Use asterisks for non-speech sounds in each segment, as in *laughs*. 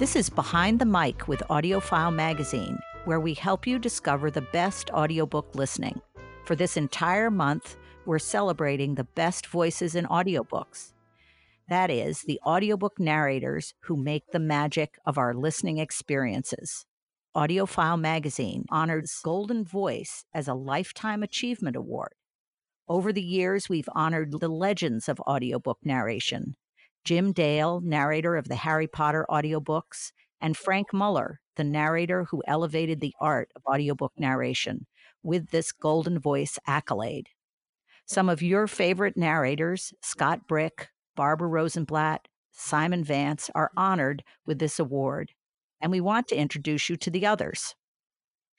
This is Behind the Mic with AudioFile Magazine, where we help you discover the best audiobook listening. For this entire month, we're celebrating the best voices in audiobooks. That is, the audiobook narrators who make the magic of our listening experiences. AudioFile Magazine honors Golden Voice as a Lifetime Achievement Award. Over the years, we've honored the legends of audiobook narration Jim Dale, narrator of the Harry Potter audiobooks, and Frank Muller, the narrator who elevated the art of audiobook narration with this Golden Voice accolade. Some of your favorite narrators, Scott Brick, Barbara Rosenblat, Simon Vance, are honored with this award, and we want to introduce you to the others.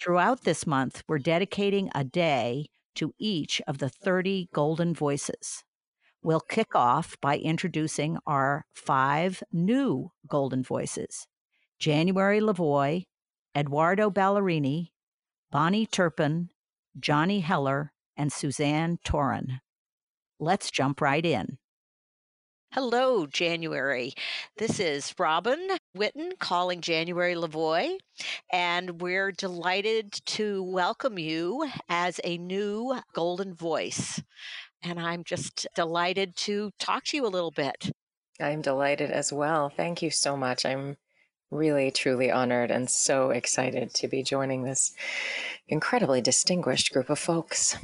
Throughout this month, we're dedicating a day to each of the 30 golden voices. We'll kick off by introducing our five new golden voices January LaVoy, Eduardo Ballerini, Bonnie Turpin, Johnny Heller, and Suzanne Toren. Let's jump right in. Hello, January. This is Robin Whitten calling January LaVoy, and we're delighted to welcome you as a new Golden Voice and I'm just delighted to talk to you a little bit. I'm delighted as well. Thank you so much. I'm really, truly honored and so excited to be joining this incredibly distinguished group of folks.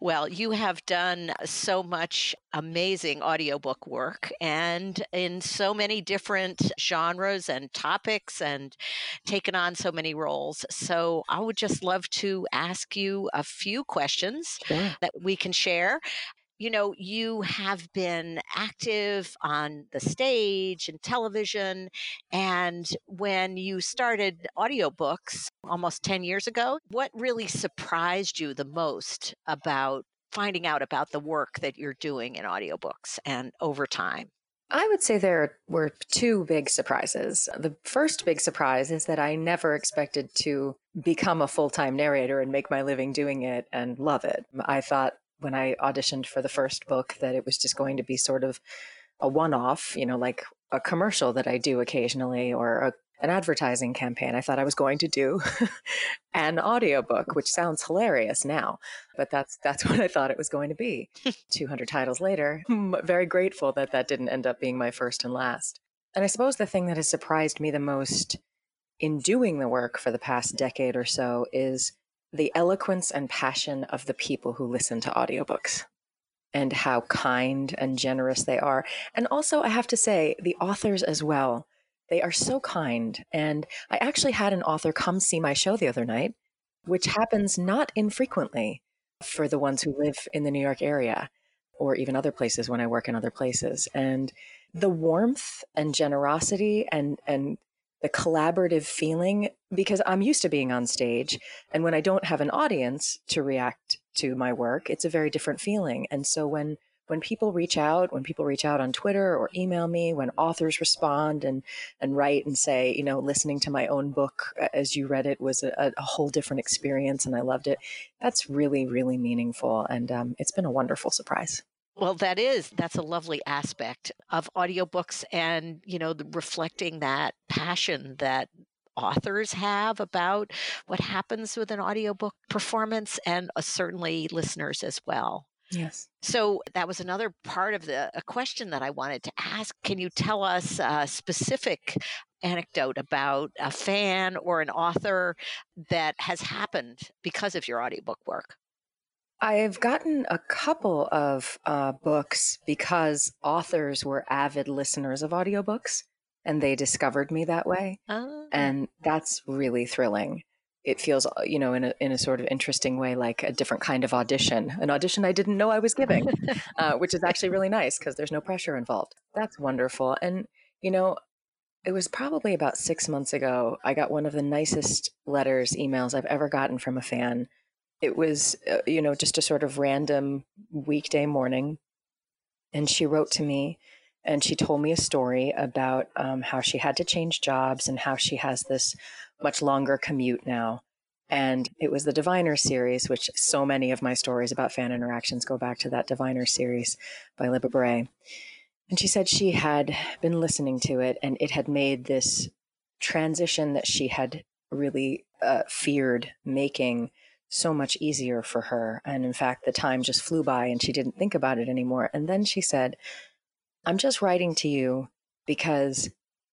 Well, you have done so much amazing audiobook work and in so many different genres and topics and taken on so many roles. So I would just love to ask you a few questions that we can share you know, you have been active on the stage and television. And when you started audiobooks almost 10 years ago, what really surprised you the most about finding out about the work that you're doing in audiobooks and over time? I would say there were two big surprises. The first big surprise is that I never expected to become a full time narrator and make my living doing it and love it. I thought when I auditioned for the first book that it was just going to be sort of a one off, you know, like a commercial that I do occasionally or a, an advertising campaign. I thought I was going to do *laughs* an audiobook, which sounds hilarious now, but that's that's *laughs* what I thought it was going to be. *laughs* 200 titles later, I'm very grateful that that didn't end up being my first and last. And I suppose the thing that has surprised me the most in doing the work for the past decade or so is the eloquence and passion of the people who listen to audiobooks and how kind and generous they are. And also, I have to say, the authors as well. They are so kind. And I actually had an author come see my show the other night, which happens not infrequently for the ones who live in the New York area or even other places when I work in other places. And the warmth and generosity and, and the collaborative feeling because I'm used to being on stage. And when I don't have an audience to react to my work, it's a very different feeling. And so when when people reach out, when people reach out on Twitter or email me, when authors respond and and write and say, you know, listening to my own book as you read it was a, a whole different experience and I loved it. That's really, really meaningful, and um, it's been a wonderful surprise. Well, that is that's a lovely aspect of audiobooks and, you know, the, reflecting that passion that authors have about what happens with an audiobook performance and uh, certainly listeners as well. Yes. So that was another part of the a question that I wanted to ask. Can you tell us a specific anecdote about a fan or an author that has happened because of your audiobook work? I've gotten a couple of uh, books because authors were avid listeners of audiobooks and they discovered me that way. Oh. And that's really thrilling. It feels, uh, you know, in a, in a sort of interesting way, like a different kind of audition, an audition I didn't know I was giving, *laughs* uh, which is actually really nice because there's no pressure involved. That's wonderful. And, you know, it was probably about six months ago, I got one of the nicest letters, emails I've ever gotten from a fan it was, uh, you know, just a sort of random weekday morning. And she wrote to me and she told me a story about um, how she had to change jobs and how she has this much longer commute now. And it was the Diviner series, which so many of my stories about fan interactions go back to that Diviner series by Libba Bray. And she said she had been listening to it and it had made this transition that she had really uh, feared making so much easier for her. And in fact, the time just flew by and she didn't think about it anymore. And then she said, I'm just writing to you because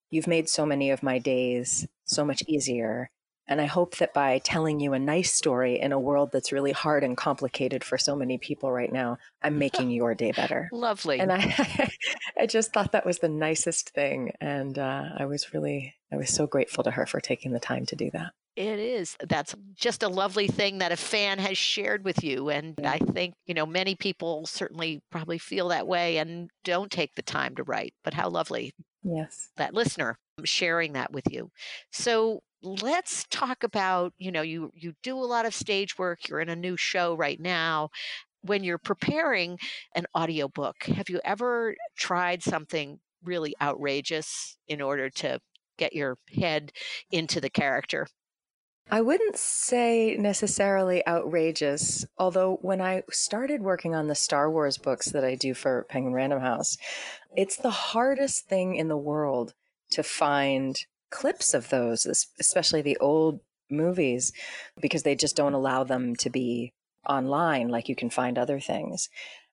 you've made so many of my days so much easier. And I hope that by telling you a nice story in a world that's really hard and complicated for so many people right now, I'm *laughs* making your day better. Lovely. And I, *laughs* I just thought that was the nicest thing. And uh, I was really, I was so grateful to her for taking the time to do that. It is. That's just a lovely thing that a fan has shared with you. And I mm. think, you know, many people certainly probably feel that way and don't take the time to write. But how lovely. Yes. That listener um, sharing that with you. So let's talk about, you know, you you do a lot of stage work, you're in a new show right now. When you're preparing an audiobook, have you ever tried something really outrageous in order to get your head into the character? I wouldn't say necessarily outrageous, although when I started working on the Star Wars books that I do for Penguin Random House, it's the hardest thing in the world to find clips of those, especially the old movies, because they just don't allow them to be online like you can find other things.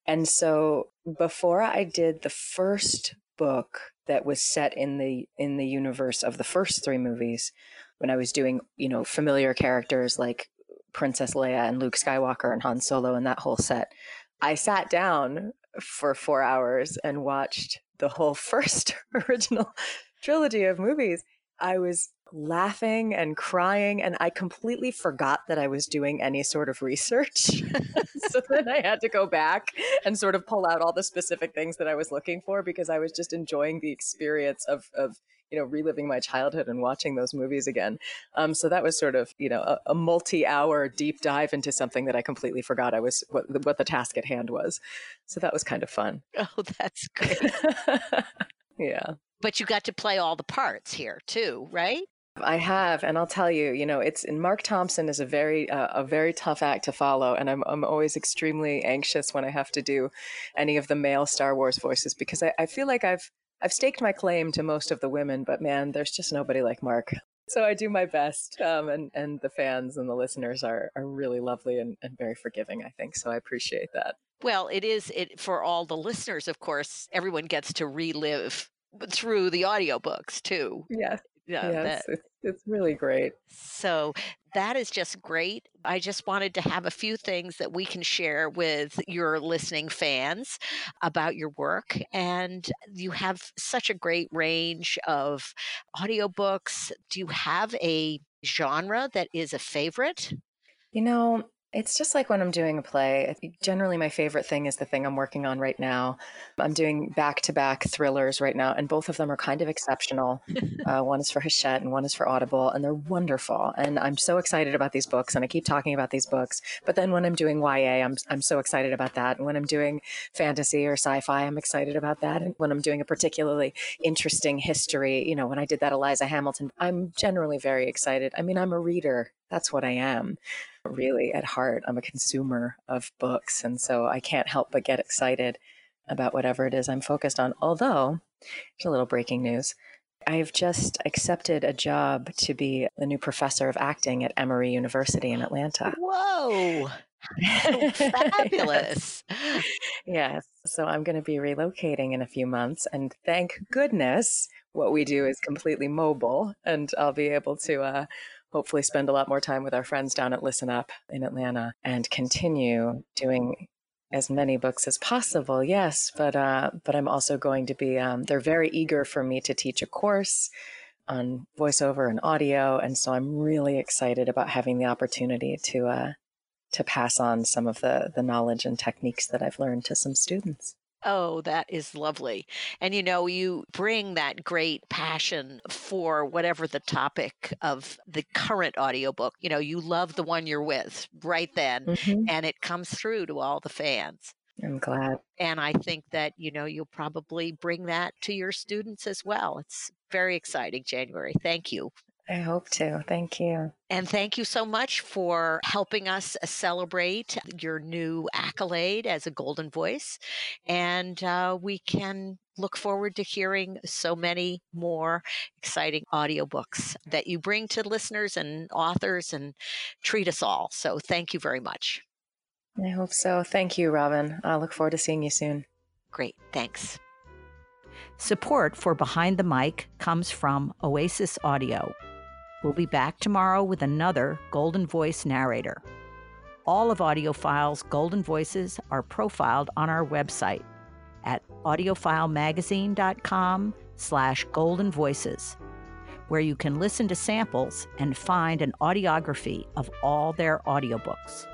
And so before I did the first book that was set in the in the universe of the first three movies, when I was doing, you know, familiar characters like Princess Leia and Luke Skywalker and Han Solo and that whole set, I sat down for four hours and watched the whole *laughs* first *laughs* original trilogy of movies. I was laughing and crying, and I completely forgot that I was doing any sort of research. *laughs* so then I had to go back and sort of pull out all the specific things that I was looking for because I was just enjoying the experience of, of you know, reliving my childhood and watching those movies again. Um, so that was sort of, you know, a, a, multi-hour deep dive into something that I completely forgot I was what, what the task at hand was. So that was kind of fun. Oh, that's great. *laughs* yeah. But you got to play all the parts here too, right? I have, and I'll tell you, you know, it's and Marc Thompson is a very uh, a very tough act to follow, and I'm I'm always extremely anxious when I have to do any of the male Star Wars voices because I, I feel like I've I've staked my claim to most of the women, but man, there's just nobody like Marc. So I do my best, um, and and the fans and the listeners are are really lovely and, and very forgiving. I think so. I appreciate that. Well, it is it for all the listeners. Of course, everyone gets to relive through the audiobooks too. Yes. Yeah, yes, that, it's, it's really great. So that is just great. I just wanted to have a few things that we can share with your listening fans about your work. And you have such a great range of audiobooks. Do you have a genre that is a favorite? You know, it's just like when I'm doing a play. Generally, my favorite thing is the thing I'm working on right now. I'm doing back to back thrillers right now, and both of them are kind of exceptional. *laughs* uh, one is for Hachette and one is for Audible, and they're wonderful. And I'm so excited about these books, and I keep talking about these books. But then when I'm doing YA, I'm, I'm so excited about that. And when I'm doing fantasy or sci fi, I'm excited about that. And when I'm doing a particularly interesting history, you know, when I did that Eliza Hamilton, I'm generally very excited. I mean, I'm a reader, that's what I am really at heart. I'm a consumer of books. And so I can't help but get excited about whatever it is I'm focused on. Although, there's a little breaking news. I've just accepted a job to be the new professor of acting at Emory University in Atlanta. Whoa! *laughs* fabulous. yes. So I'm going to be relocating in a few months. And thank goodness what we do is completely mobile. And I'll be able to uh, hopefully spend a lot more time with our friends down at Listen Up in Atlanta and continue doing as many books as possible. Yes, but uh, but I'm also going to be. Um, they're very eager for me to teach a course on voiceover and audio, and so I'm really excited about having the opportunity to uh, to pass on some of the the knowledge and techniques that I've learned to some students. Oh, that is lovely. And you know, you bring that great passion for whatever the topic of the current audiobook. You know, you love the one you're with right then, mm-hmm. and it comes through to all the fans. I'm glad. And I think that, you know, you'll probably bring that to your students as well. It's very exciting, January. Thank you. I hope to. Thank you. And thank you so much for helping us celebrate your new accolade as a Golden Voice. And uh, we can look forward to hearing so many more exciting audiobooks that you bring to listeners and authors and treat us all. So thank you very much. I hope so. Thank you, Robin. I look forward to seeing you soon. Great. Thanks. Support for Behind the Mic comes from Oasis Audio. We'll be back tomorrow with another Golden Voice narrator. All of AudioFile's Golden Voices are profiled on our website at audiofilemagazine.com slash golden voices, where you can listen to samples and find an audiography of all their audiobooks.